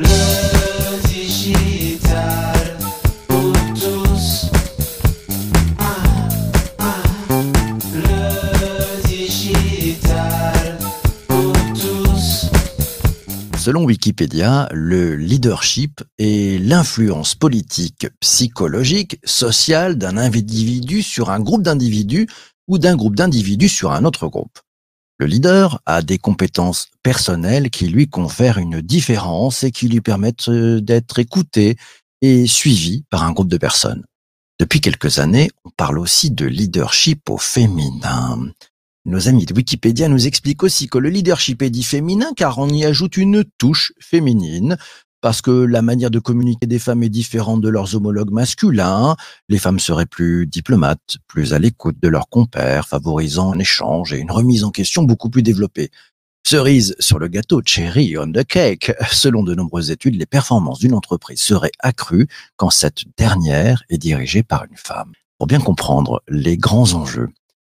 Ah, ah. Selon Wikipédia, le leadership est l'influence politique, psychologique, sociale d'un individu sur un groupe d'individus ou d'un groupe d'individus sur un autre groupe. Le leader a des compétences personnelles qui lui confèrent une différence et qui lui permettent euh, d'être écouté et suivi par un groupe de personnes. Depuis quelques années, on parle aussi de leadership au féminin. Nos amis de Wikipédia nous expliquent aussi que le leadership est dit féminin car on y ajoute une touche féminine, parce que la manière de communiquer des femmes est différente de leurs homologues masculins. Les femmes seraient plus diplomates, plus à l'écoute de leurs compères, favorisant un échange et une remise en question beaucoup plus développée. Cerise sur le gâteau, cherry on the cake. Selon de nombreuses études, les performances d'une entreprise seraient accrues quand cette dernière est dirigée par une femme. Pour bien comprendre les grands enjeux,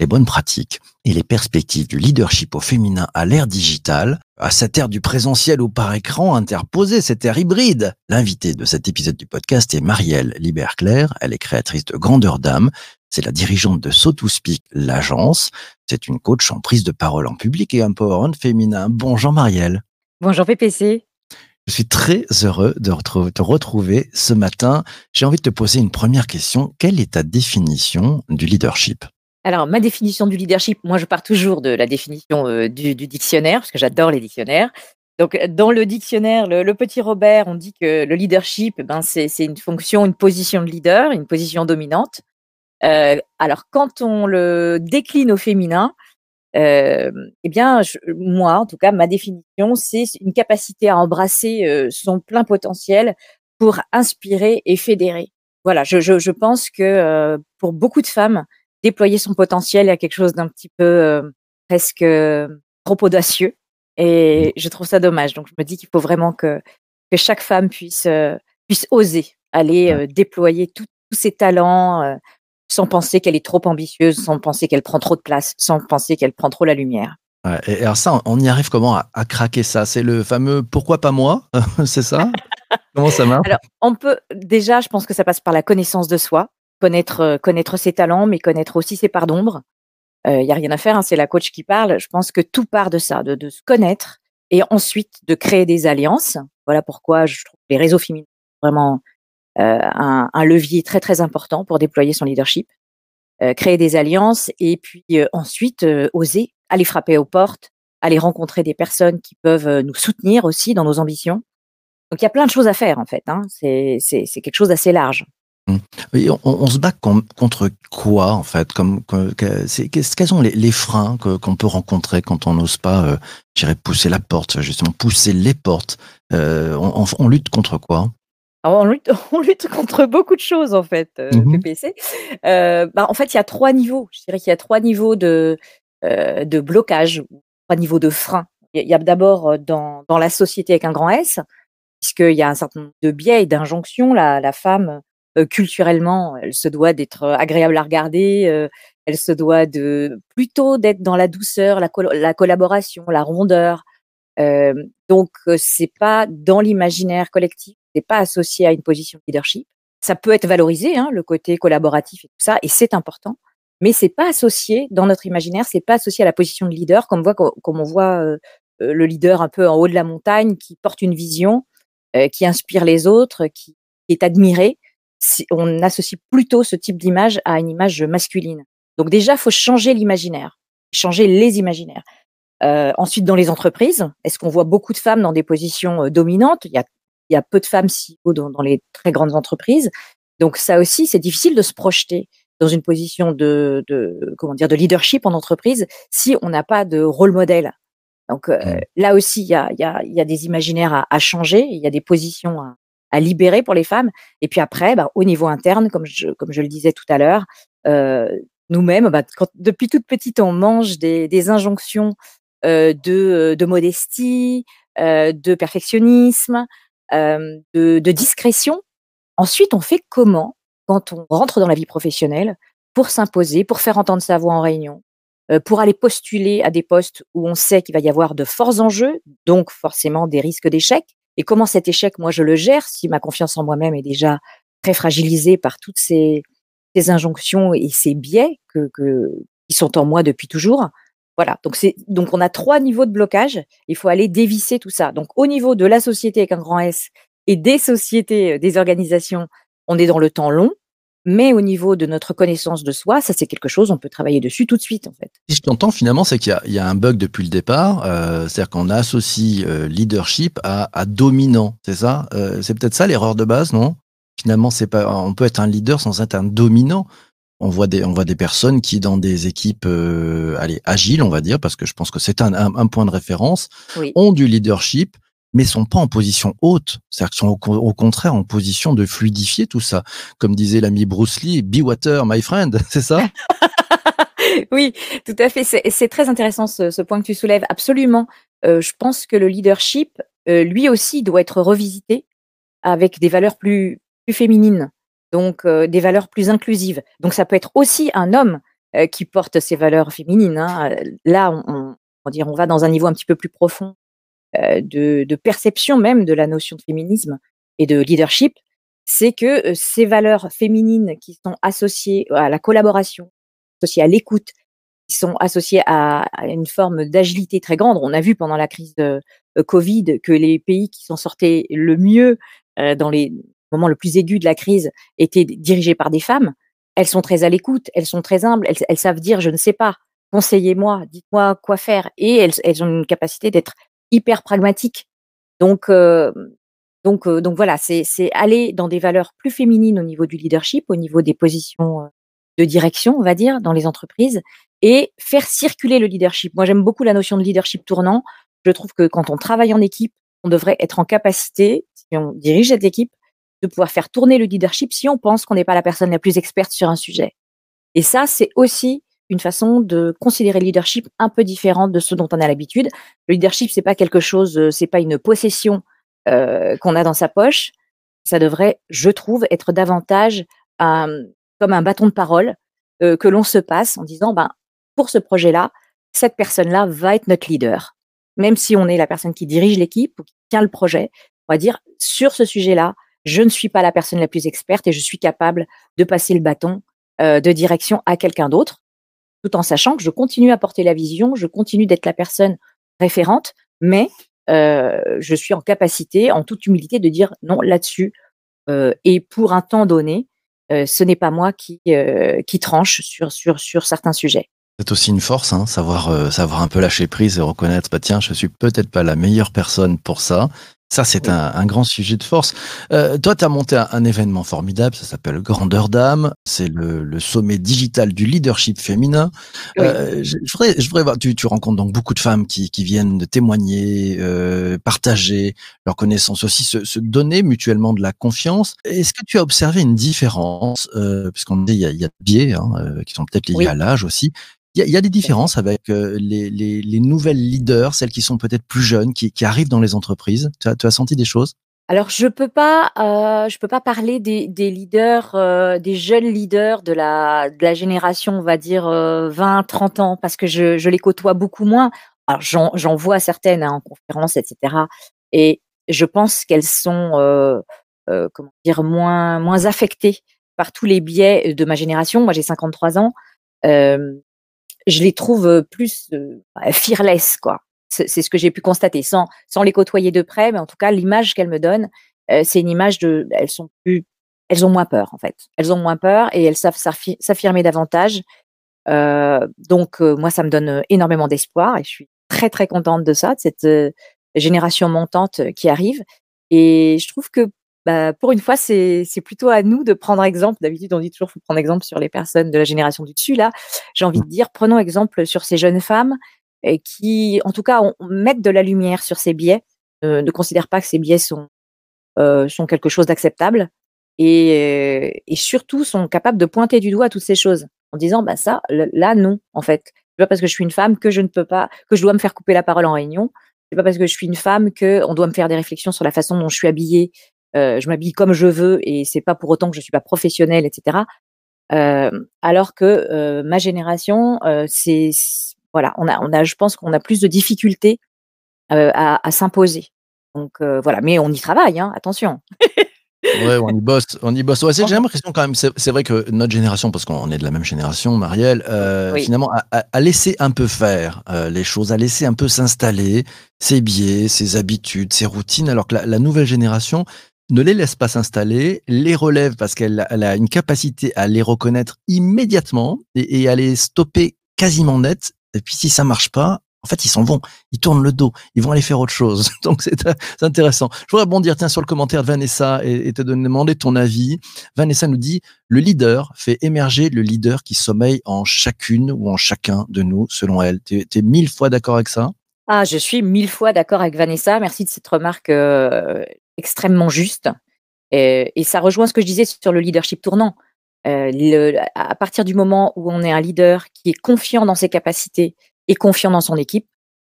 les bonnes pratiques et les perspectives du leadership au féminin à l'ère digitale, à cette ère du présentiel ou par écran interposé, cette ère hybride. L'invitée de cet épisode du podcast est Marielle Liberclair. Elle est créatrice de Grandeur d'âme. C'est la dirigeante de So to Speak, l'agence. C'est une coach en prise de parole en public et empowerment féminin. Bonjour Marielle. Bonjour PPC. Je suis très heureux de te retrouver ce matin. J'ai envie de te poser une première question. Quelle est ta définition du leadership? Alors, ma définition du leadership, moi, je pars toujours de la définition euh, du, dictionnaire, parce que j'adore les dictionnaires. Donc, euh, dans le dictionnaire, le, petit Robert, on dit que le leadership, ben, c'est une fonction, une position de leader, une position dominante. Euh, alors, quand on le décline au féminin, eh bien, moi, en tout cas, ma définition, c'est une capacité à embrasser son plein potentiel pour inspirer et fédérer. Voilà, je, pense que pour beaucoup de femmes, déployer son potentiel à quelque chose d'un petit peu euh, presque euh, trop audacieux. Et je trouve ça dommage. Donc, je me dis qu'il faut vraiment que, que chaque femme puisse, euh, puisse oser aller euh, déployer tous ses talents sans penser qu'elle est trop ambitieuse, sans penser qu'elle prend trop de place, sans penser qu'elle prend trop la lumière. Ouais, et alors ça, on y arrive comment à, à craquer ça? C'est le fameux pourquoi pas moi C'est ça? Comment ça marche? Alors, on peut déjà, je pense que ça passe par la connaissance de soi, connaître, euh, connaître ses talents, mais connaître aussi ses parts d'ombre. Il n'y a rien à faire, hein, c'est la coach qui parle. Je pense que tout part de ça, de, de se connaître et ensuite de créer des alliances. Voilà pourquoi je trouve les réseaux féminins vraiment euh, un, un levier très très important pour déployer son leadership. Euh, créer des alliances et puis euh, ensuite euh, oser aller frapper aux portes, aller rencontrer des personnes qui peuvent euh, nous soutenir aussi dans nos ambitions. Donc il y a plein de choses à faire en fait. Hein. C'est quelque chose d'assez large. Et on, on se bat com- contre quoi en fait Comme Quels sont les, les freins qu'on peut rencontrer quand on n'ose pas, euh, je dirais, pousser la porte, justement, pousser les portes Euh, on, on- on lutte contre quoi? Alors, on, lutte, on lutte contre beaucoup de choses en fait, euh, Mhm. PPC. Euh, bah, en fait, il y a trois niveaux. Je dirais qu'il y a trois niveaux de euh, de blocage, trois niveaux de frein. Il y a- d'abord dans dans la société avec un grand S, puisqu'il y a un certain nombre de biais et d'injonctions. La, la femme, culturellement, elle se doit d'être euh, agréable à regarder, euh, elle se doit de plutôt d'être dans la douceur, la, col- la collaboration, la rondeur. Euh, donc, euh, c'est pas dans l'imaginaire collectif, c'est pas associé à une position de leadership. Ça peut être valorisé, hein, le côté collaboratif et tout ça, et c'est important. Mais c'est pas associé dans notre imaginaire, c'est pas associé à la position de leader, comme, on voit, comme on voit euh, euh, le leader un peu en haut de la montagne qui porte une vision, euh, qui inspire les autres, qui est admiré. On associe plutôt ce type d'image à une image masculine. Donc déjà, faut changer l'imaginaire, changer les imaginaires. Euh, ensuite, dans les entreprises, est-ce qu'on voit beaucoup de femmes dans des positions euh, dominantes? Il y, a, il y a peu de femmes CEO dans, dans les très grandes entreprises. Donc ça aussi, c'est difficile de se projeter dans une position de, de comment dire de leadership en entreprise si on n'a pas de rôle modèle. Donc euh, Mm. là aussi, il y a, y, a, y a des imaginaires à, à changer, il y a des positions à, à libérer pour les femmes. Et puis après, bah, au niveau interne, comme je, comme je le disais tout à l'heure, euh, nous-mêmes, bah, quand, depuis toute petite, on mange des, des injonctions euh, de, de modestie, euh, de perfectionnisme, de, de discrétion. Ensuite, on fait comment quand on rentre dans la vie professionnelle pour s'imposer, pour faire entendre sa voix en réunion, pour aller postuler à des postes où on sait qu'il va y avoir de forts enjeux, donc forcément des risques d'échec. Et comment cet échec, moi, je le gère si ma confiance en moi-même est déjà très fragilisée par toutes ces, injonctions et ces biais que, qui sont en moi depuis toujours? Voilà. Donc donc on a trois niveaux de blocage. Il faut aller dévisser tout ça. Donc au niveau de la société avec un grand S et des sociétés, euh, des organisations, on est dans le temps long. Mais au niveau de notre connaissance de soi, ça c'est quelque chose, on peut travailler dessus tout de suite en fait. Si je t'entends finalement, c'est qu'il y, y, a un bug depuis le départ, euh, c'est-à-dire qu'on associe euh, leadership à, à dominant, c'est ça? Euh, C'est peut-être ça l'erreur de base, non? Finalement, c'est pas, on peut être un leader sans être un dominant. On voit des, on voit des personnes qui dans des équipes, allez, agiles, on va dire, parce que je pense que c'est un, un, un, point de référence, Oui. ont du leadership, mais sont pas en position haute. C'est-à-dire qu'ils sont au, contraire en position de fluidifier tout ça. Comme disait l'ami Bruce Lee, be water, my friend, c'est ça? Oui, tout à fait. C'est très intéressant ce, point que tu soulèves. Absolument. Euh, je pense que le leadership, euh, lui aussi, doit être revisité avec des valeurs plus, féminines, donc euh, des valeurs plus inclusives. Donc ça peut être aussi un homme qui porte ces valeurs féminines. Hein. Là, on, on, va dans un niveau un petit peu plus profond de, de, perception même de la notion de féminisme et de leadership. C'est que euh, ces valeurs féminines qui sont associées à la collaboration, associées à l'écoute, qui sont associées à, une forme d'agilité très grande. On a vu pendant la crise de, de Covid que les pays qui s'en sortaient le mieux euh, dans les moments le plus aigus de la crise étaient dirigés par des femmes. Elles sont très à l'écoute, elles sont très humbles, elles, savent dire je ne sais pas, conseillez-moi, dites-moi quoi faire. Et elles ont une capacité d'être hyper pragmatiques. Donc, euh, donc, euh, donc voilà, c'est aller dans des valeurs plus féminines au niveau du leadership, au niveau des positions euh, de direction, on va dire, dans les entreprises, et faire circuler le leadership. Moi, j'aime beaucoup la notion de leadership tournant. Je trouve que quand on travaille en équipe, on devrait être en capacité, si on dirige cette équipe, de pouvoir faire tourner le leadership si on pense qu'on n'est pas la personne la plus experte sur un sujet. Et ça, c'est aussi une façon de considérer le leadership un peu différente de ce dont on a l'habitude. Le leadership, c'est pas quelque chose, euh, c'est pas une possession euh, qu'on a dans sa poche. Ça devrait, je trouve, être davantage comme un bâton de parole euh, que l'on se passe en disant, ben, pour ce projet-là, cette personne-là va être notre leader. Même si on est la personne qui dirige l'équipe ou qui tient le projet, on va dire, sur ce sujet-là, je ne suis pas la personne la plus experte et je suis capable de passer le bâton euh, de direction à quelqu'un d'autre, tout en sachant que je continue à porter la vision, je continue d'être la personne référente, mais euh, je suis en capacité, en toute humilité, de dire non là-dessus. Euh, et pour un temps donné, euh, ce n'est pas moi qui, tranche sur, certains sujets. C'est aussi une force, hein, savoir, savoir un peu lâcher prise et reconnaître, bah tiens, je suis peut-être pas la meilleure personne pour ça, ça, c'est un, un, grand sujet de force. Euh, toi, tu as monté un, un, événement formidable, ça s'appelle Grandeur d'âme. C'est le, le, sommet digital du leadership féminin. Oui. Euh, je, je, voudrais, je voudrais voir, tu, tu, rencontres donc beaucoup de femmes qui, qui viennent de témoigner, euh, partager leurs connaissances aussi, se, se, donner mutuellement de la confiance. Est-ce que tu as observé une différence, euh, puisqu'on dit il y a, il y a des biais hein, euh, qui sont peut-être liés oui. à l'âge aussi, il y, a, il y, a des différences avec euh, les, les, les, nouvelles leaders, celles qui sont peut-être plus jeunes, qui, qui, arrivent dans les entreprises. Tu as, tu as senti des choses? Alors je peux pas, euh, je peux pas parler des, des leaders, euh, des jeunes leaders de la de la génération, on va dire 20, 30 ans, parce que je, je les côtoie beaucoup moins. Alors j'en vois certaines hein, en conférence, etc. Et je pense qu'elles sont, comment dire, moins moins affectées par tous les biais de ma génération. Moi j'ai 53 ans je les trouve plus euh, fearless, quoi. C'est ce que j'ai pu constater, sans, sans les côtoyer de près, mais en tout cas, l'image qu'elles me donnent, euh, c'est une image de, elles sont plus, elles ont moins peur, en fait. Elles ont moins peur et elles savent s'affirmer davantage. Euh, donc, euh, moi, ça me donne énormément d'espoir et je suis très, très contente de ça, de cette euh, génération montante qui arrive. Et je trouve que bah, pour une fois, c'est plutôt à nous de prendre exemple. D'habitude, on dit toujours faut prendre exemple sur les personnes de la génération du dessus. Là, j'ai envie de dire, prenons exemple sur ces jeunes femmes et qui, en tout cas, mettent de la lumière sur ces biais, euh, ne considèrent pas que ces biais sont, euh, quelque chose d'acceptable et, euh, et surtout sont capables de pointer du doigt toutes ces choses en disant, bah ça, là, non, en fait. C'est pas parce que je suis une femme que je ne peux pas, que je dois me faire couper la parole en réunion. C'est pas parce que je suis une femme que on doit me faire des réflexions sur la façon dont je suis habillée, euh, je m'habille comme je veux et c'est pas pour autant que je suis pas professionnelle, etc. Euh, alors que euh, ma génération, c'est voilà, on a, on a, je pense qu'on a plus de difficultés à, à s'imposer. Donc voilà, mais on y travaille, hein, attention. Ouais, on y bosse, on y bosse. Ouais, c'est- j'ai l'impression quand même, c'est vrai que notre génération, parce qu'on est de la même génération, Marielle, euh, Oui. finalement, a, a- a laissé un peu faire euh, les choses, a laissé un peu s'installer ses biais, ses habitudes, ses routines, alors que la, la nouvelle génération ne les laisse pas s'installer, les relève parce qu'elle elle a une capacité à les reconnaître immédiatement et, à les stopper quasiment net. Et puis si ça marche pas, en fait, ils s'en vont, ils tournent le dos, ils vont aller faire autre chose. Donc c'est intéressant. Je voudrais rebondir tiens, sur le commentaire de Vanessa et, te demander ton avis. Vanessa nous dit le leader fait émerger le leader qui sommeille en chacune ou en chacun de nous, selon elle. Tu es mille fois d'accord avec ça? Ah, je suis mille fois d'accord avec Vanessa. Merci de cette remarque euh, extrêmement juste. Et, et ça rejoint ce que je disais sur le leadership tournant. Euh, le- à partir du moment où on est un leader qui est confiant dans ses capacités et confiant dans son équipe,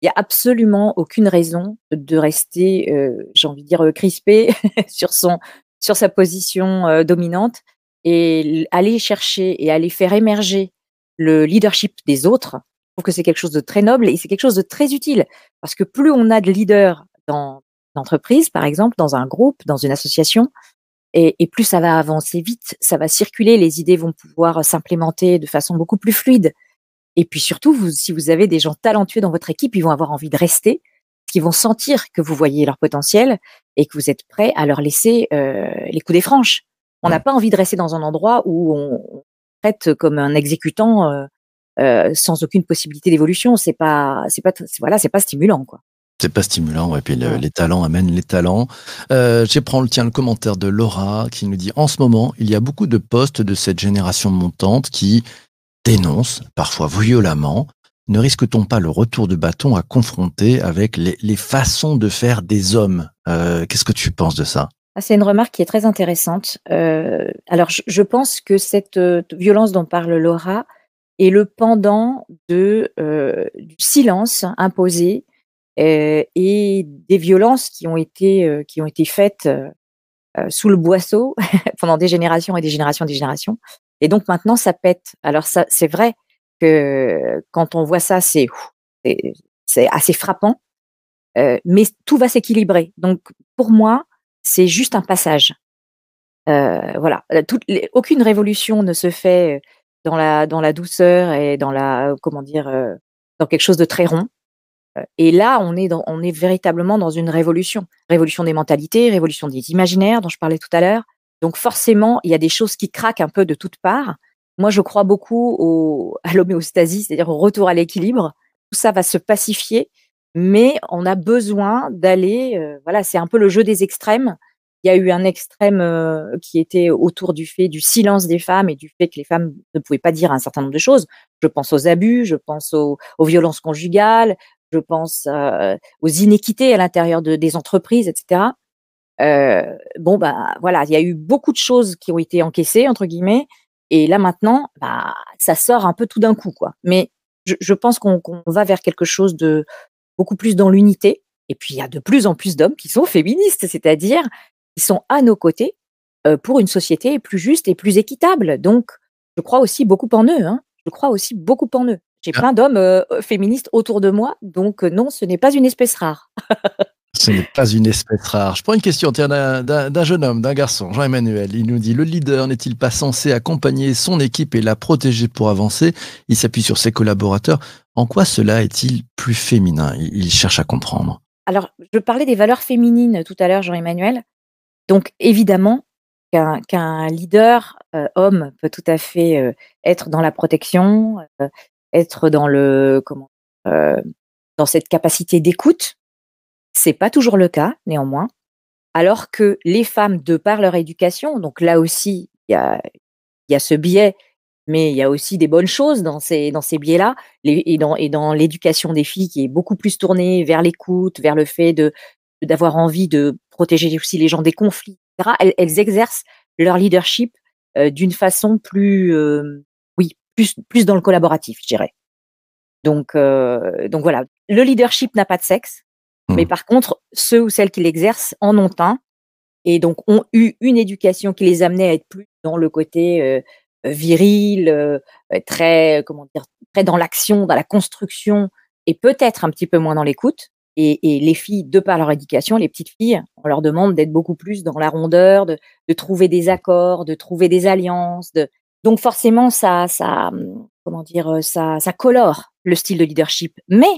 il y a absolument aucune raison de rester, euh, j'ai envie de dire, euh, crispé sur son sur sa position euh, dominante et aller chercher et aller faire émerger le leadership des autres. Je trouve que c'est quelque chose de très noble et c'est quelque chose de très utile parce que plus on a de leaders dans l'entreprise, par exemple, dans un groupe, dans une association, et, et plus ça va avancer vite, ça va circuler, les idées vont pouvoir s'implémenter de façon beaucoup plus fluide. Et puis surtout, vous, si vous avez des gens talentueux dans votre équipe, ils vont avoir envie de rester, parce qu'ils vont sentir que vous voyez leur potentiel et que vous êtes prêt à leur laisser euh, les coups des franches. On n'a pas envie de rester dans un endroit où on, traite comme un exécutant euh, euh, sans aucune possibilité d'évolution. C'est pas, c'est pas, voilà, c'est pas stimulant, quoi. C'est pas stimulant, ouais. Puis le- les talents amènent les talents. Euh, je prends le tiens le commentaire de Laura qui nous dit en ce moment il y a beaucoup de postes de cette génération montante qui dénoncent parfois violemment. Ne risque-t-on pas le retour de bâton à confronter avec les, les façons de faire des hommes? Euh, Qu'est-ce que tu penses de ça? Ah, c'est une remarque qui est très intéressante. Euh, alors, je, je pense que cette euh, violence dont parle Laura est le pendant de, du silence imposé et des violences qui ont été, euh, qui ont été faites euh, euh, sous le boisseau pendant des générations et des générations et des générations. Et donc maintenant, ça pète. Alors, ça, c'est vrai que quand on voit ça, c'est c'est- assez frappant, euh, mais tout va s'équilibrer. Donc, pour moi, c'est juste un passage. Euh, voilà, Euh, aucune révolution ne se fait euh, dans la dans la douceur et dans la euh, comment dire euh, dans quelque chose de très rond. Et là, on est véritablement dans une révolution, révolution des mentalités, révolution des imaginaires dont je parlais tout à l'heure. Donc forcément, il y a des choses qui craquent un peu de toutes parts. Moi, je crois beaucoup au, à l'homéostasie, c'est-à-dire au retour à l'équilibre. Tout ça va se pacifier, mais on a besoin d'aller. voilà, c'est un peu le jeu des extrêmes. Il y a eu un extrême qui était autour du fait du silence des femmes et du fait que les femmes ne pouvaient pas dire un certain nombre de choses. Je pense aux abus, je pense aux violences conjugales, je pense euh, aux inéquités à l'intérieur de, des entreprises, etc. Euh, bon, bah voilà, il y a eu beaucoup de choses qui ont été encaissées entre guillemets, et là maintenant, bah ça sort un peu tout d'un coup, quoi. Mais je, pense qu'on qu'on va vers quelque chose de beaucoup plus dans l'unité. Et puis il y a de plus en plus d'hommes qui sont féministes, c'est-à-dire qui sont à nos côtés euh, pour une société plus juste et plus équitable. Donc, je crois aussi beaucoup en eux. Hein. Je crois aussi beaucoup en eux. J'ai plein d'hommes euh, féministes autour de moi, donc euh, non, ce n'est pas une espèce rare. Ce n'est pas une espèce rare. Je prends une question d'un- jeune homme, d'un garçon, Jean-Emmanuel. Il nous dit Le leader n'est-il pas censé accompagner son équipe et la protéger pour avancer? Il s'appuie sur ses collaborateurs. En quoi cela est-il plus féminin? Il, cherche à comprendre. Alors, je parlais des valeurs féminines tout à l'heure, Jean-Emmanuel. Donc, évidemment, qu'un leader euh, homme peut tout à fait euh, être dans la protection, euh, être dans le comment, euh, dans cette capacité d'écoute. C'est pas toujours le cas, néanmoins. Alors que les femmes, de par leur éducation, donc là aussi, il y a, y a ce biais, mais il y a aussi des bonnes choses dans ces, dans ces biais-là, et dans, et dans l'éducation des filles qui est beaucoup plus tournée vers l'écoute, vers le fait de d'avoir envie de protéger aussi les gens des conflits, etc. Elles, elles exercent leur leadership euh, d'une façon plus, euh, plus, plus dans le collaboratif, je dirais. Donc, euh, donc voilà, le leadership n'a pas de sexe, Mhm. mais par contre, ceux ou celles qui l'exercent en ont un, et donc ont eu une éducation qui les amenait à être plus dans le côté euh, euh, viril, euh, très, comment dire, très dans l'action, dans la construction, et peut-être un petit peu moins dans l'écoute. Et, et, les filles, de par leur éducation, les petites filles, on leur demande d'être beaucoup plus dans la rondeur, de, de, trouver des accords, de trouver des alliances. De... Donc forcément, ça, ça, comment dire, ça, ça colore le style de leadership. Mais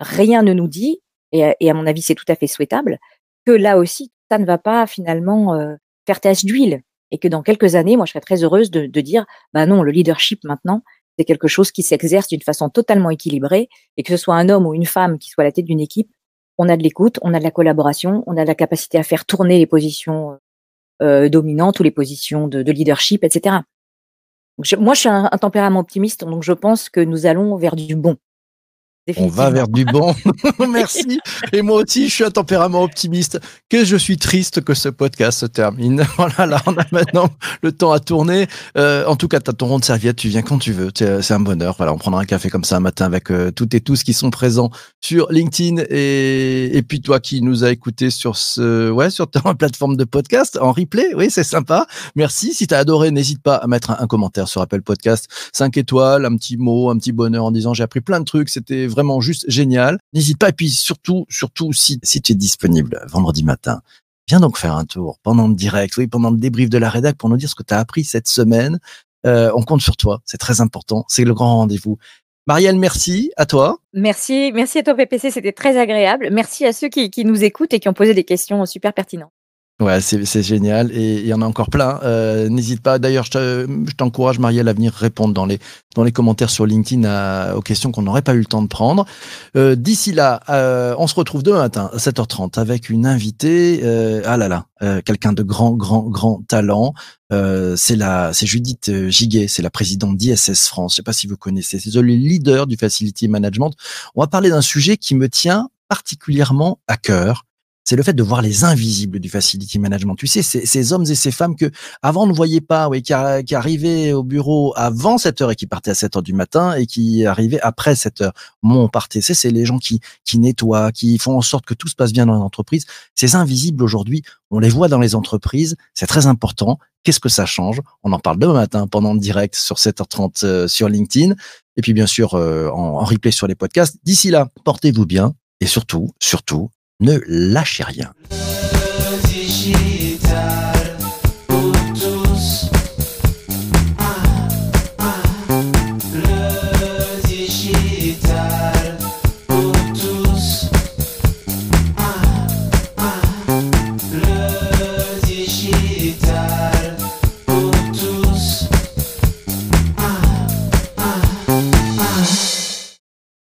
rien ne nous dit, et, et à mon avis, c'est tout à fait souhaitable, que là aussi, ça ne va pas finalement euh, faire tache d'huile. Et que dans quelques années, moi, je serais très heureuse de, dire, bah non, le leadership maintenant, c'est quelque chose qui s'exerce d'une façon totalement équilibrée, et que ce soit un homme ou une femme qui soit à la tête d'une équipe, on a de l'écoute, on a de la collaboration, on a de la capacité à faire tourner les positions euh, dominantes ou les positions de leadership, etc. Moi, je suis un, tempérament optimiste, donc je pense que nous allons vers du bon. On va vers du bon. Merci. Et moi aussi, je suis un tempérament optimiste. Que je suis triste que ce podcast se termine. Voilà, là, on a maintenant le temps à tourner. Euh, en tout cas, tu as ton rond de serviette, tu viens quand tu veux. C'est un bonheur. Voilà, on prendra un café comme ça un matin avec euh, toutes et tous qui sont présents sur LinkedIn et, et puis toi qui nous as écouté sur ce, ouais, sur ta plateforme de podcast en replay. Oui, c'est sympa. Merci. Si tu as adoré, n'hésite pas à mettre un, un, commentaire sur Apple Podcast. 5 étoiles, un petit mot, un petit bonheur en disant j'ai appris plein de trucs. C'était vraiment juste génial. N'hésite pas. Et puis surtout, surtout si, si tu es disponible vendredi matin, viens donc faire un tour pendant le direct, oui, pendant le débrief de la rédac pour nous dire ce que tu as appris cette semaine. Euh, on compte sur toi. C'est très important. C'est le grand rendez-vous. Marielle, merci à toi. Merci, merci à toi PPC, c'était très agréable. Merci à ceux qui, qui nous écoutent et qui ont posé des questions super pertinentes. Ouais, c'est génial et il y en a encore plein. Euh, N'hésite pas. D'ailleurs, je t'encourage, Marielle, à venir répondre dans les dans les commentaires sur LinkedIn à, aux questions qu'on n'aurait pas eu le temps de prendre. Euh, D'ici là, euh, on se retrouve demain matin à 7h30 avec une invitée. Euh, ah là là, euh, quelqu'un de grand, grand, grand talent. Euh, c'est la, c'est Judith Giguet, c'est la présidente d'ISS France. Je sais pas si vous connaissez. C'est le leader du facility management. On va parler d'un sujet qui me tient particulièrement à cœur c'est le fait de voir les invisibles du facility management. Tu sais, ces, hommes et ces femmes que avant on ne voyait pas, oui, qui, arrivaient au bureau avant 7 heures et qui partaient à 7 heures du matin et qui arrivaient après 7 heures. Mon on partait. C'est les gens qui, qui nettoient, qui font en sorte que tout se passe bien dans l'entreprise. Ces invisibles aujourd'hui, on les voit dans les entreprises. C'est très important. Qu'est-ce que ça change? On en parle demain matin pendant le direct sur 7h30 euh, sur LinkedIn. Et puis bien sûr euh, en, en replay sur les podcasts. D'ici là, portez-vous bien et surtout, surtout, ne lâchez rien.